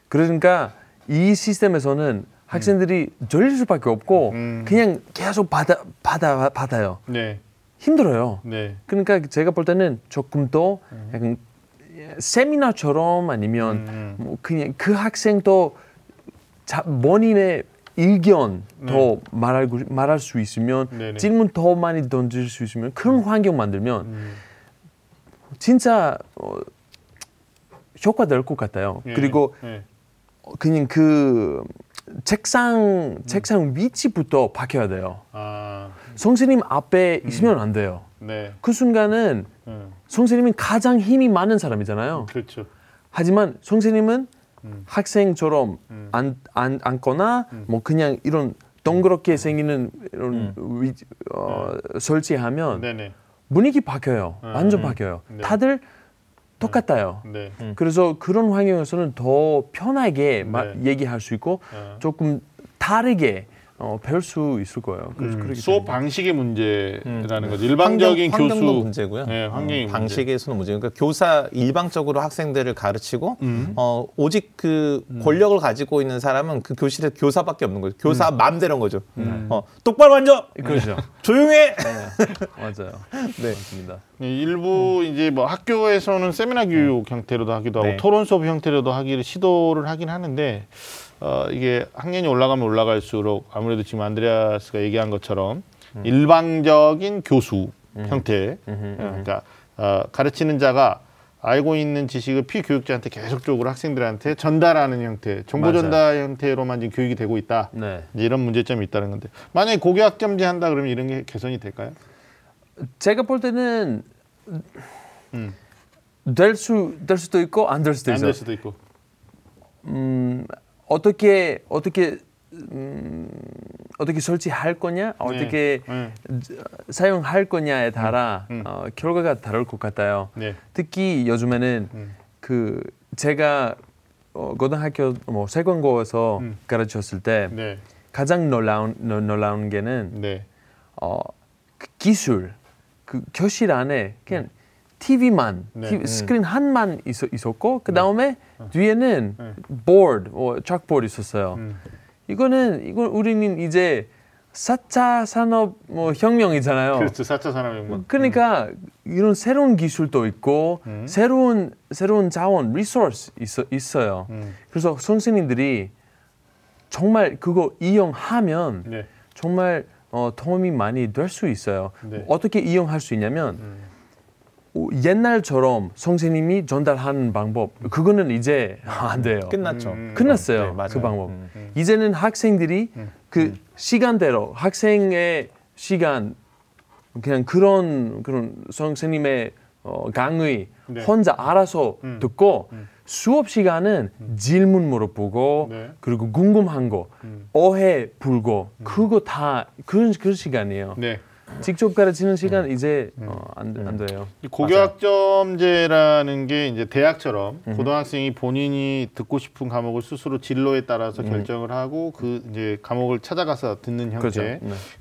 그러니까 이 시스템에서는 학생들이 졸릴 수밖에 없고 음. 그냥 계속 받아 받아 받아요. 네. 힘들어요. 네. 그러니까 제가 볼 때는 조금 더 약간 세미나처럼 아니면 음. 뭐 그냥 그 학생도 자, 본인의 의견 더 말하고 말할 수 있으면 네. 네네. 질문 더 많이 던질 수 있으면 그런 환경 만들면 음. 진짜 어, 효과 될 것 같아요. 예. 그리고 네. 어, 그냥 그 책상 책상 위치부터 바뀌어야 돼요. 아. 선생님 앞에 있으면 안 돼요. 네. 그 순간은 음. 선생님은 가장 힘이 많은 사람이잖아요. 그렇죠. 하지만 선생님은 음. 학생처럼 음. 안, 안, 앉거나 뭐 그냥 이런 동그랗게 생기는 이런 위, 어, 설치하면 음. 네네. 분위기 바뀌어요. 음. 완전 바뀌어요. 네. 다들 똑같아요. 네. 그래서 그런 환경에서는 더 편하게 마- 네. 얘기할 수 있고 어. 조금 다르게 어, 배울 수 있을 거예요. 그래서 음, 수업. 방식의 문제라는 거죠. 환경, 일방적인 환경도 교수 문제고요. 네, 환경이 문제. 방식에서는 문제. 그러니까 교사 일방적으로 학생들을 가르치고 음. 어, 오직 그 권력을 가지고 있는 사람은 그 교실에 교사밖에 없는 거죠. 교사 마음대로인 거죠. 어, 똑바로 앉아. 그렇죠. (laughs) 조용해. 맞아요. 네. 맞습니다. 네, 일부 이제 뭐 학교에서는 세미나 교육 형태로도 하기도 하고 네. 토론 수업 형태로도 하기를 시도를 하긴 하는데 어, 이게 학년이 올라가면 올라갈수록 아무래도 지금 안드레아스가 얘기한 것처럼 일방적인 교수 형태 어, 그러니까 어, 가르치는 자가 알고 있는 지식을 피교육자한테 계속적으로 학생들한테 전달하는 형태, 정보 맞아요. 전달 형태로만 지금 교육이 되고 있다. 네. 이제 이런 문제점이 있다는 건데 만약에 고교학점제 한다 그러면 이런 게 개선이 될까요? 제가 볼 때는 음. 될수될 수도 있고 안 될 수도 안 있어요. 될 수도 있고. 음, 어떻게 어떻게 음, 어떻게 설치할 거냐, 어떻게 네. 사용할 거냐에 따라 음. 어, 결과가 다를 것 같아요. 네. 특히 요즘에는 음. 그 제가 어, 고등학교 뭐 세관고에서 음. 가르쳤을 때 네. 가장 놀라운 놀- 놀라운 게는 네. 어, 그 기술 그 교실 안에 그냥 TV만 네. TV, 음. 스크린 한만 있었, 있었고 그 다음에 뒤에는 네. 보드, 뭐 chalkboard 있었어요. 음. 이거는 이건 우리는 이제 4차 산업 뭐 혁명이잖아요. 그렇죠. 4차 산업 혁명. 그러니까 이런 새로운 기술도 있고 음. 새로운 새로운 자원, resource 있어, 있어요. 음. 그래서 선생님들이 정말 그거 이용하면 네. 정말 어, 도움이 많이 될 수 있어요. 네. 어떻게 이용할 수 있냐면 음. 어, 옛날처럼 선생님이 전달하는 방법 그거는 이제 안 돼요. 끝났죠. 음. 끝났어요. 네, 맞아요. 그 방법. 음. 이제는 학생들이 그 시간대로 학생의 시간 그냥 그런 그런 선생님의 어, 강의 네. 혼자 알아서 음. 듣고 수업 시간은 질문 물어보고 네. 그리고 궁금한 거 음. 오해 풀고 그거 다 그런 그 시간이에요. 네. 직접 가르치는 시간 이제 어, 안, 안 돼요. 이 고교학점제라는 게 이제 대학처럼 고등학생이 본인이 듣고 싶은 과목을 스스로 진로에 따라서 결정을 하고 그 이제 과목을 찾아가서 듣는 형태. 그렇죠.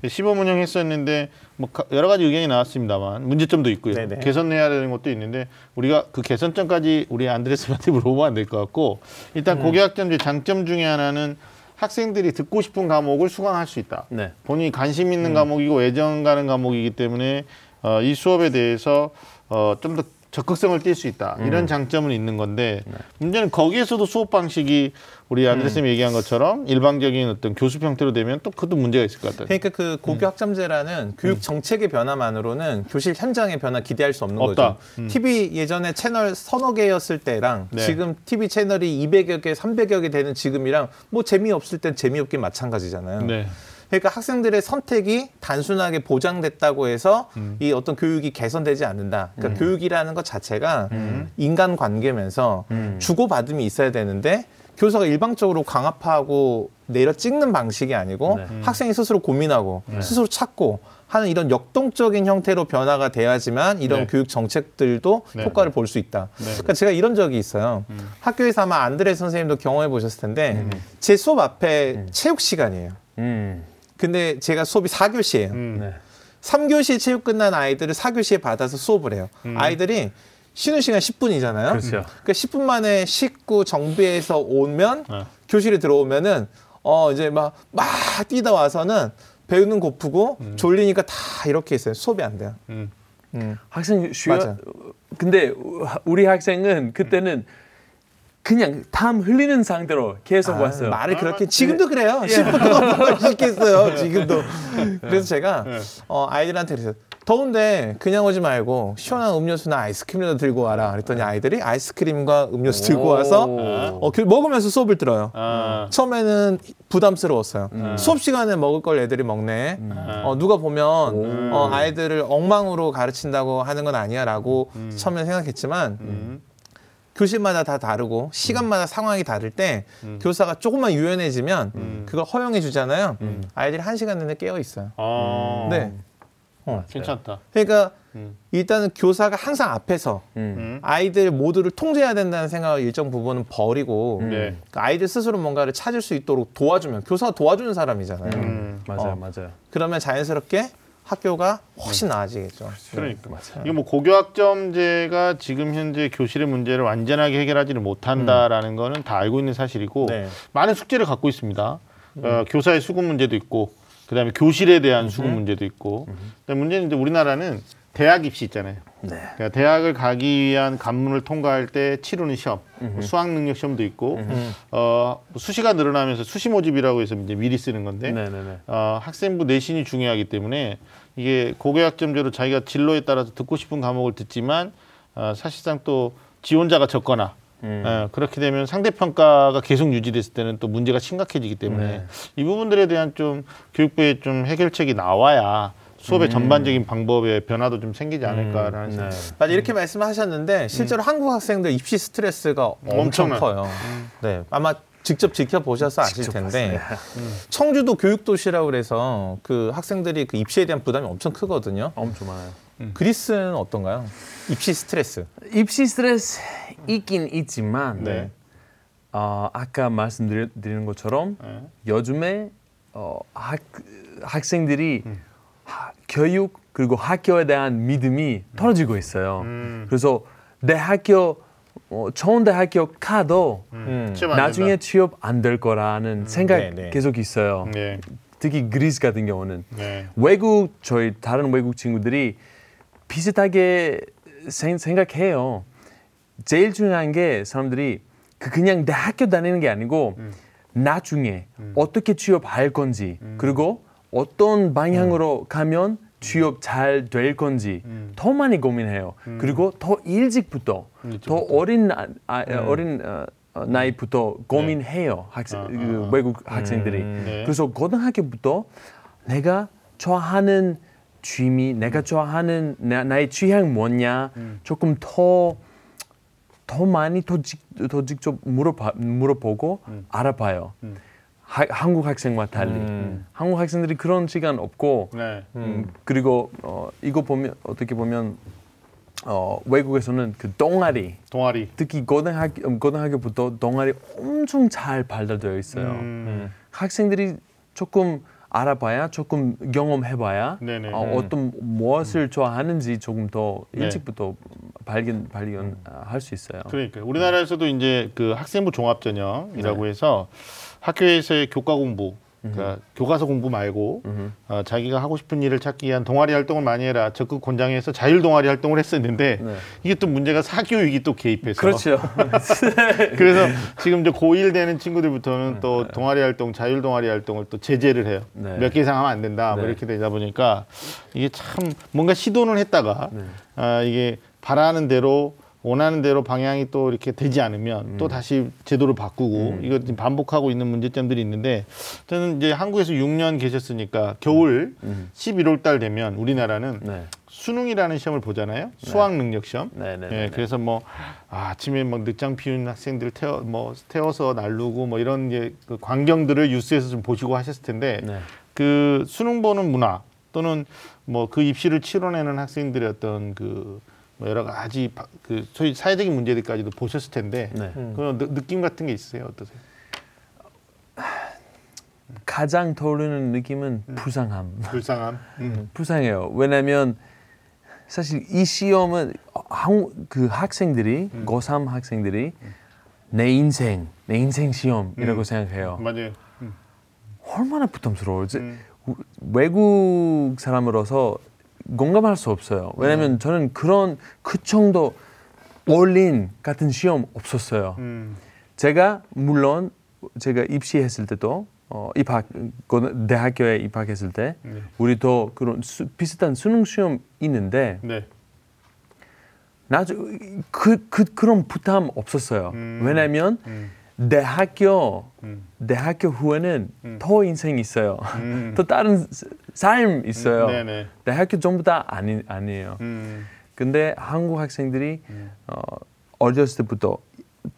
네. 시범 운영했었는데 뭐 가- 여러 가지 의견이 나왔습니다만 문제점도 있고요. 네네. 개선해야 되는 것도 있는데 우리가 그 개선점까지 우리 안드레스한테 (laughs) 물어보면 안 될 것 같고 일단 고교학점제 장점 중에 하나는 학생들이 듣고 싶은 과목을 수강할 수 있다. 네. 본인이 관심 있는 과목이고 애정 가는 과목이기 때문에 어, 이 수업에 대해서 어, 좀더 적극성을 띌수 있다. 이런 장점은 있는 건데 문제는 거기에서도 수업 방식이 우리 안드레스님 얘기한 것처럼 일방적인 어떤 교수 형태로 되면 또 그것도 문제가 있을 것 같아요. 그러니까 그 고교 학점제라는 교육 정책의 변화만으로는 교실 현장의 변화 기대할 수 없는 없다. 거죠. TV 예전에 채널 서너 개였을 때랑 네. 지금 TV 채널이 200여 개, 300여 개 되는 지금이랑 뭐 재미없을 땐 재미없게 마찬가지잖아요. 네. 그러니까 학생들의 선택이 단순하게 보장됐다고 해서 이 어떤 교육이 개선되지 않는다. 그러니까 교육이라는 것 자체가 인간 관계면서 주고받음이 있어야 되는데 교사가 일방적으로 강압하고 내려 찍는 방식이 아니고 네. 학생이 스스로 고민하고 스스로 찾고 하는 이런 역동적인 형태로 변화가 돼야지만 이런 네. 교육 정책들도 네. 효과를 볼 수 있다. 네. 그러니까 제가 이런 적이 있어요. 학교에서 아마 안드레 선생님도 경험해 보셨을 텐데 제 수업 앞에 체육 시간이에요. 음. 근데 제가 수업이 4교시예요. 음. 네. 3교시 체육 끝난 아이들을 4교시에 받아서 수업을 해요. 아이들이 쉬는 시간 10분이잖아요. 그렇죠. 그러니까 10분 만에 씻고 정비해서 오면 네. 교실에 들어오면은 어 이제 막 막 뛰다 와서는 배우는 고프고 졸리니까 다 이렇게 있어요. 수업이 안 돼요. 음. 음. 학생 쉬어. 맞아. 근데 우리 학생은 그때는 그냥 탐 흘리는 상태로 계속 아, 왔어요. 말을 아, 그렇게 네. 지금도 그래요. 10분 동안 뭘 시켰어요. 지금도. 그래서 제가 네. 어, 아이들한테 그래서 더운데 그냥 오지 말고 시원한 음료수나 아이스크림이라도 들고 와라. 그랬더니 아이들이 아이스크림과 음료수 들고 와서 어, 그- 먹으면서 수업을 들어요. 아. 처음에는 부담스러웠어요. 음. 수업 시간에 먹을 걸 애들이 먹네. 어, 누가 보면 어, 아이들을 엉망으로 가르친다고 하는 건 아니야라고 처음에 생각했지만 음. 교실마다 다 다르고 시간마다 상황이 다를 때 교사가 조금만 유연해지면 음. 그걸 허용해 주잖아요. 아이들이 한 시간 내내 깨어 있어요. 아. 네. 어. 괜찮다. 그러니까 음. 일단은 교사가 항상 앞에서 음. 음. 아이들 모두를 통제해야 된다는 생각을 일정 부분은 버리고 네. 그러니까 아이들 스스로 뭔가를 찾을 수 있도록 도와주면 교사가 도와주는 사람이잖아요. 음. 맞아요, 어. 맞아요. 그러면 자연스럽게 학교가 훨씬 나아지겠죠. 그러니까 맞아요. 이게 뭐 고교학점제가 지금 현재 교실의 문제를 완전하게 해결하지를 못한다라는 거는 다 알고 있는 사실이고 네. 많은 숙제를 갖고 있습니다. 어, 교사의 수급 문제도 있고 그다음에 교실에 대한 수급 문제도 있고 근데 문제는 이제 우리나라는 대학 입시 있잖아요. 네. 그러니까 대학을 가기 위한 관문을 통과할 때 치르는 시험, 뭐 수학 능력 시험도 있고 어, 수시가 늘어나면서 수시 모집이라고 해서 이제 미리 쓰는 건데 네, 네, 네. 어, 학생부 내신이 중요하기 때문에 이게 고교학점제로 자기가 진로에 따라서 듣고 싶은 과목을 듣지만 어, 사실상 또 지원자가 적거나 음. 어, 그렇게 되면 상대평가가 계속 유지됐을 때는 또 문제가 심각해지기 때문에 네. 이 부분들에 대한 좀 교육부에 좀 해결책이 나와야 수업의 전반적인 방법에 변화도 좀 생기지 않을까라는 네. 생각. 맞아 이렇게 말씀하셨는데 실제로 한국 학생들 입시 스트레스가 엄청. 커요. 네, 아마 직접 지켜보셔서 아실 텐데 청주도 교육도시라고 그래서 그 학생들이 그 입시에 대한 부담이 엄청 크거든요. 엄청 많아요. 그리스는 어떤가요? 입시 스트레스. 입시 스트레스 있긴 있지만 네. 어, 아까 말씀드린 것처럼 네. 요즘에 어, 학, 학생들이 하- 교육 그리고 학교에 대한 믿음이 떨어지고 있어요. 음. 그래서 내 학교 어, 좋은 대학교 가도 음. 안 나중에. 취업 안 될 거라는 생각 네, 네. 계속 있어요. 네. 특히 그리스 같은 경우는 네. 외국 저희 다른 외국 친구들이 비슷하게 생, 생각해요. 제일 중요한 게 사람들이 그 그냥 대학교 다니는 게 아니고 나중에 어떻게 취업할 건지 그리고 어떤 방향으로 가면 취업 잘 될 건지 더 많이 고민해요. 그리고 더 일찍부터 더 일찍부터. 어린 나, 아, 어린 어, 어, 나이부터 고민해요. 학생 아, 그 아, 아. 외국 학생들이. 네. 그래서 고등학교부터 내가 좋아하는 취미, 내가 좋아하는 나, 나의 취향 뭐냐 조금 더더 많이 더, 직, 더 직접 물어봐, 물어보고 알아봐요. 하- 한국 학생과 달리 음. 한국 학생들이 그런 시간 없고 네. 음, 그리고 어, 이거 보면 어떻게 보면 어, 외국에서는 그 동아리 동아리. 특히 고등학교 음, 고등학교부터 동아리 엄청 잘 발달되어 있어요. 음. 학생들이 조금 알아봐야 조금 경험해봐야 네네. 음. 어, 떤 무엇을 좋아하는지 조금 더 네. 일찍부터 발견 발견할 수 있어요. 그러니까 우리나라에서도 이제 그 학생부 종합 전형이라고 해서 학교에서의 교과 공부, 그러니까 교과서 공부 말고 어, 자기가 하고 싶은 일을 찾기 위한 동아리 활동을 많이 해라 적극 권장해서 자율 동아리 활동을 했었는데 네. 이게 또 문제가 사교육이 또 개입해서 그렇죠. (laughs) 그래서 지금 이제 고1 되는 친구들부터는 또 동아리 활동, 자율 동아리 활동을 또 제재를 해요. 네. 몇 개 이상 하면 안 된다. 뭐 네. 이렇게 되다 보니까 이게 참 뭔가 시도는 했다가 아, 이게 바라는 대로 원하는 대로 방향이 또 이렇게 되지 않으면 음. 또 다시 제도를 바꾸고 이거 지금 반복하고 있는 문제점들이 있는데 저는 이제 한국에서 6년 계셨으니까 겨울 11월 달 되면 우리나라는 음. 네. 수능이라는 시험을 보잖아요. 수학 능력 시험. 네, 네, 예, 네. 그래서 뭐 아, 아침에 막 늦장 피우는 학생들 태워 뭐 태워서 날르고 뭐 이런 게그 광경들을 뉴스에서 좀 보시고 하셨을 텐데 네. 그 수능 보는 문화 또는 뭐 그 입시를 치러내는 학생들의 어떤 그 뭐 여러 가지 바- 그 소위 사회적인 문제들까지도 보셨을 텐데 네. 그런 느- 느낌 같은 게 있으세요 어떠세요? 가장 떠오르는 느낌은 불쌍함. 불쌍함. (laughs) 음. 불쌍해요. 왜냐하면 사실 이 시험은 그 학생들이 고3 학생들이 내 인생 내 인생 시험이라고 생각해요. 맞아요. 음. 얼마나 부담스러워. 음. 우- 외국 사람으로서 공감할 수 없어요. 왜냐하면 저는 그런 그 정도 올린 같은 시험 없었어요. 음. 제가 물론 제가 입시했을 때도 어, 입학 고- 대학교에 입학했을 때 네. 우리도 그런 수, 비슷한 수능 시험 있는데 네. 나중 그, 그 그런 부담 없었어요. 음. 왜냐면 음. 대학교 음. 대학교 후에는 음. 더 인생 있어요. 음. (laughs) 또 다른 스- 삶 있어요. 대학교 전부 다 아니 아니에요. 음. 근데 한국 학생들이 음. 어, 어렸을 때부터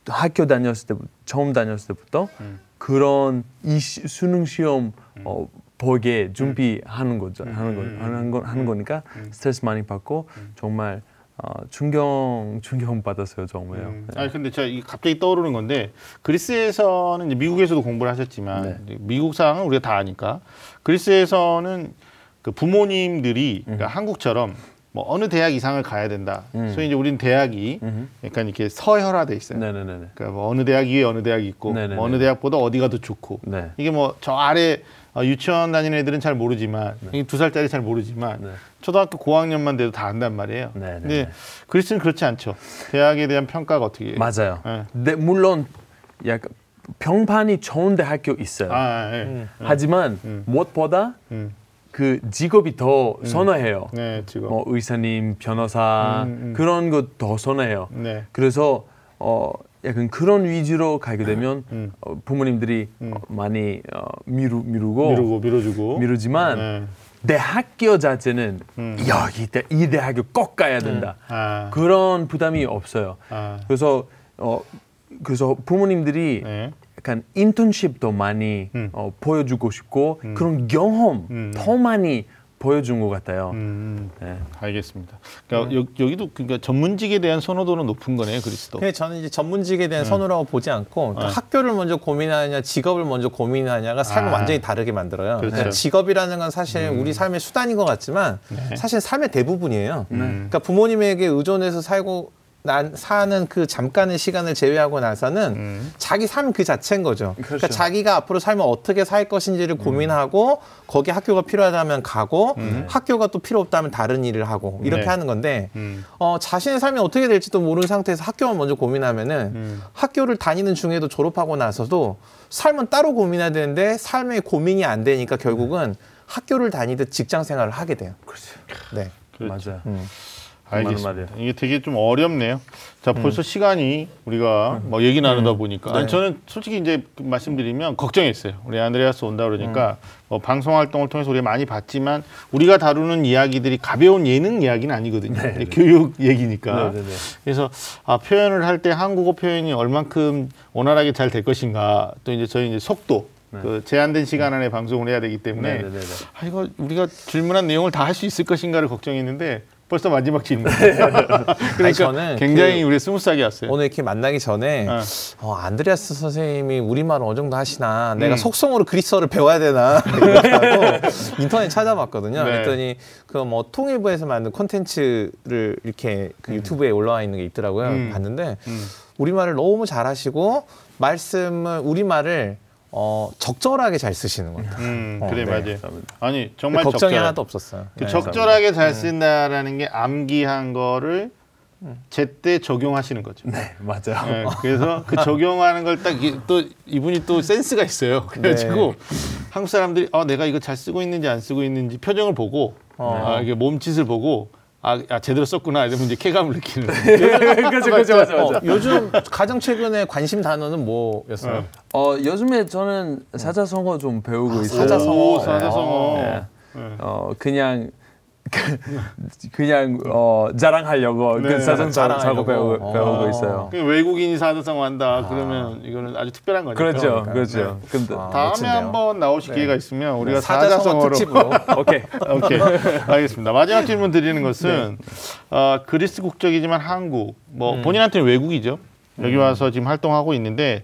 학교 다녔을 때부터 처음 다녔을 때부터 음. 그런 이 시- 수능 시험 어, 보게 준비하는 거죠. 하는 거 음. 하는 거 하는 거니까 스트레스 많이 받고 정말 어, 충격 충격 받았어요 정말요. 음. 네. 아니 근데 제가 이 갑자기 떠오르는 건데 그리스에서는 이제 미국에서도 공부를 하셨지만 네. 미국 상황은 우리가 다 아니까 그리스에서는 그 부모님들이 그러니까 한국처럼 뭐 어느 대학 이상을 가야 된다. 음. 소위 이제 우리는 대학이 음흠. 약간 이렇게 서열화돼 있어요. 네네네. 그러니까 뭐 어느 대학 위에 어느 대학이 있고 네네네. 뭐 어느 대학보다 어디가 더 좋고 네. 이게 뭐 저 아래 어, 유치원 다니는 애들은 잘 모르지만 이두 살짜리 잘 모르지만 네. 초등학교 고학년만 돼도 다 안단 말이에요. 네, 네, 근데 네. 그리스는 그렇지 않죠. 대학에 대한 평가가 어떻게? 맞아요. 네. 네, 물론 약간 평판이 좋은 대학교 있어요. 아, 예. 하지만 음. 무엇보다 음. 그 직업이 더 선호해요. 네, 지금. 뭐 의사님, 변호사 음, 음. 그런 거 더 선호해요. 네. 그래서 어 약간 그런 위주로 가게 되면 음. 어, 부모님들이 어, 많이 어, 미루 미루고 미루고 밀어주고. 미루지만 네. 대학교 자체는 음. 여기 대- 이 대학교 꼭 가야 된다. 아. 그런 부담이 없어요. 아. 그래서 어 그래서 부모님들이 네. 약간 인턴십도 많이 음. 어, 보여주고 싶고 그런 경험 음. 더 많이 보여준 것 같아요. 음. 네. 알겠습니다. 그러니까 여, 여기도 그러니까 전문직에 대한 선호도는 높은 거네요, 그리스도. 근데 저는 이제 전문직에 대한 선호라고 보지 않고 네. 학교를 먼저 고민하냐 직업을 먼저 고민하냐가 삶을 아. 완전히 다르게 만들어요. 그렇죠. 그러니까 직업이라는 건 사실 우리 삶의 수단인 것 같지만 네. 사실 삶의 대부분이에요. 음. 그러니까 부모님에게 의존해서 살고 난 사는 그 잠깐의 시간을 제외하고 나서는 음. 자기 삶 그 자체인 거죠. 그러니까 그렇죠. 자기가 앞으로 삶을 어떻게 살 것인지를 고민하고 거기 학교가 필요하다면 가고 학교가 또 필요 없다면 다른 일을 하고 이렇게 네. 하는 건데 음. 어, 자신의 삶이 어떻게 될지도 모르는 상태에서 학교만 먼저 고민하면은 음. 학교를 다니는 중에도 졸업하고 나서도 삶은 따로 고민해야 되는데 삶의 고민이 안 되니까 결국은 학교를 다니듯 직장 생활을 하게 돼요. 그렇죠. 네. 그렇죠. 맞아요. 음. 알겠습니다. 이게 되게 좀 어렵네요. 자, 벌써 시간이 우리가 뭐 얘기 나누다 보니까 아니, 네. 저는 솔직히 이제 말씀드리면 걱정했어요. 우리 안드레아스 온다 그러니까 뭐 방송 활동을 통해서 우리가 많이 봤지만 우리가 다루는 이야기들이 가벼운 예능 이야기는 아니거든요. 이제 교육 얘기니까. 네, 네, 네. 그래서 아, 표현을 할 때 한국어 표현이 얼만큼 원활하게 잘 될 것인가 또 이제 저희 이제 속도 그 제한된 시간 안에 방송을 해야 되기 때문에 네, 네, 네, 네. 아 이거 우리가 질문한 내용을 다 할 수 있을 것인가를 걱정했는데 벌써 마지막 질문. (laughs) 그러니까 아니, 저는 굉장히 그 우리 스무스하게 왔어요. 오늘 이렇게 만나기 전에 네. 어, 안드레아스 선생님이 우리말을 어느 정도 하시나 음. 내가 속성으로 그리스어를 배워야 되나 (laughs) 인터넷 찾아봤거든요. 네. 그랬더니 그 뭐 통일부에서 만든 콘텐츠를 이렇게 그 유튜브에 올라와 있는 게 있더라고요. 음. 봤는데 음. 우리말을 너무 잘하시고 말씀을 우리말을 어, 적절하게 잘 쓰시는 것 같아요. 음, 어, 그래 네. 맞아요. 아니 정말 걱정이 적절. 하나도 없었어요. 그 네. 적절하게 잘 쓴다라는 게 암기한 거를 제때 적용하시는 거죠. 네, 맞아요. 네, 그래서 그 적용하는 걸 딱 또 이분이 또 센스가 있어요. 그래가지고 네. 한국 사람들이 어 내가 이거 잘 쓰고 있는지 안 쓰고 있는지 표정을 보고 어. 아, 이게 몸짓을 보고 아, 아, 제대로 썼구나 이러면 이제 쾌감을 느끼는. 그죠, 그죠, 맞아, 어, 맞아. 요즘 가장 최근에 관심 단어는 뭐였어요? 어, 요즘에 저는 사자성어 좀 배우고 있어요. 사자성어. 오, 사자성어. 네. 어, 그냥 그냥 어, 자랑하려고 네. 그 사자성어 자랑하려고. 배우고, 어. 배우고 있어요. 그 외국인이 사자성어 한다 그러면 이거는 아주 특별한 거니까. 그렇죠, 그러니까요. 그렇죠. 근데 아, 다음에 멋진데요. 한번 나오실 기회가 있으면 우리가 사자성어 사자성어로 특집으로. (laughs) 오케이. 오케이 알겠습니다. 마지막 질문 드리는 것은 어, 그리스 국적이지만 한국 뭐 본인한테는 외국이죠. 여기 와서 지금 활동하고 있는데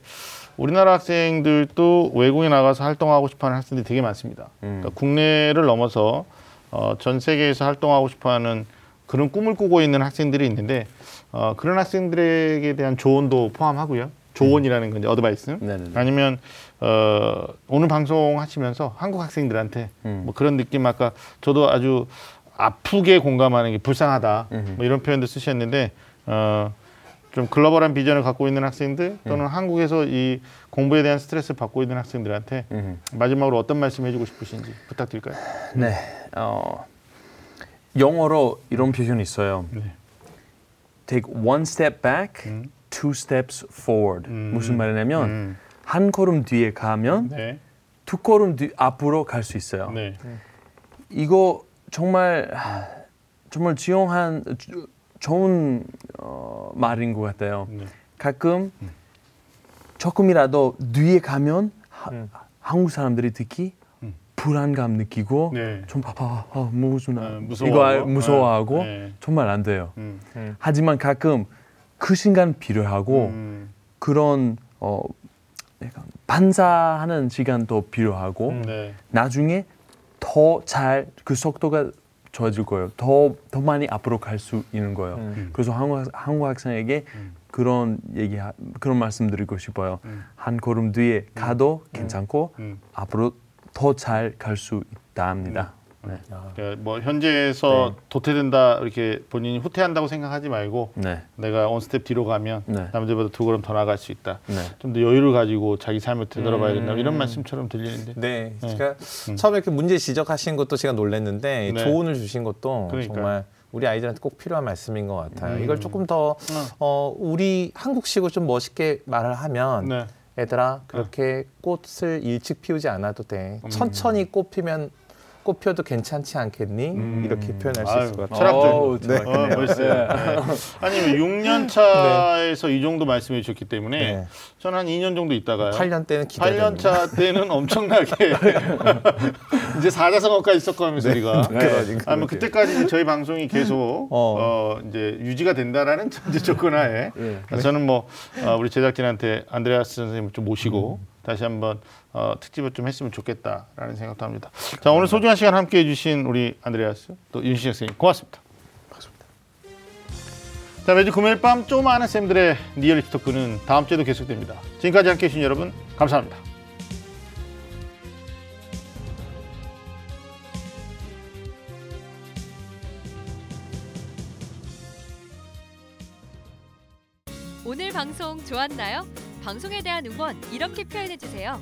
우리나라 학생들도 외국에 나가서 활동하고 싶어하는 학생들이 되게 많습니다. 그러니까 국내를 넘어서 어, 전 세계에서 활동하고 싶어하는 그런 꿈을 꾸고 있는 학생들이 있는데 어, 그런 학생들에게 대한 조언도 포함하고요. 조언이라는 건 이제 어드바이스. 네네네. 아니면 어, 오늘 방송 하시면서 한국 학생들한테 뭐 그런 느낌 아까 저도 아주 아프게 공감하는 게 불쌍하다 뭐 이런 표현도 쓰셨는데 어, 좀 글로벌한 비전을 갖고 있는 학생들 또는 한국에서 이 공부에 대한 스트레스를 받고 있는 학생들한테 마지막으로 어떤 말씀 해주고 싶으신지 부탁드릴까요? 네. 어, 영어로 이런 표현이 있어요. 네. Take one step back, two steps forward. 무슨 말이냐면 음. 한 걸음 뒤에 가면 네. 두 걸음 뒤 앞으로 갈 수 있어요. 네. 이거 정말 하, 정말 지용한 주- 좋은 어, 말인 것 같아요. 네. 가끔 조금이라도 뒤에 가면 하- 한국 사람들이 특히 불안감 느끼고 네. 좀 봐봐 아, 무슨 네, 이거 무서워하고. 네. 정말 안 돼요. 음. 하지만 가끔 그 순간 필요하고 음. 그런 어 약간 반사하는 시간도 필요하고 네. 나중에 더 잘 그 속도가 좋아질 거예요. 더 더 많이 앞으로 갈 수 있는 거예요. 음. 그래서 한국 한국 학생에게 그런 얘기 하- 그런 말씀 드리고 싶어요. 한 걸음 뒤에 가도 괜찮고 음. 앞으로 더 잘 갈 수 있다 합니다. 네. 그러니까 뭐 현재에서 도태된다 이렇게 본인이 후퇴한다고 생각하지 말고 네. 내가 one step 뒤로 가면 네. 남들보다 두 걸음 더 나갈 수 있다. 네. 좀더 여유를 가지고 자기 삶을 되돌아봐야 된다. 이런 말씀처럼 들리는데. 네, 제가 처음에 이렇게 문제 지적하신 것도 제가 놀랐는데 네. 조언을 주신 것도 그러니까요. 정말 우리 아이들한테 꼭 필요한 말씀인 것 같아요. 이걸 조금 더 어, 우리 한국식으로 좀 멋있게 말을 하면 네. 얘들아 그렇게 꽃을 일찍 피우지 않아도 돼. 천천히 꽃 피면 꽃 피워도 괜찮지 않겠니? 이렇게 표현할 수 있을 것 같아요. 철학적. 어, 정확하네요. 멋있어요. 네. 아니면 6년 차에서 이 정도 말씀해 주셨기 때문에 네. 저는 한 2년 정도 있다가요. 8년 때는 기대됩니다. 8년 차 때는 엄청나게 (laughs) 이제 사자성어까지 섞어가면서 우리가 그러니까. 아니 뭐 그때까지 저희 방송이 계속 (laughs) 어. 어. 이제 유지가 된다라는 전제 조건하에 저는 뭐 어, 우리 제작진한테 안드레아스 선생님을 좀 모시고 다시 한번 어, 특집을 좀 했으면 좋겠다라는 생각도 합니다. 자 오늘 소중한 시간 함께해 주신 우리 안드레아스 또 윤신혁 선생님 고맙습니다. 자 매주 금요일 밤 조그마한 쌤들의 리얼리티 토크는 다음 주에도 계속됩니다. 지금까지 함께해 주신 여러분 감사합니다. 오늘 방송 좋았나요? 방송에 대한 응원 이렇게 표현해 주세요.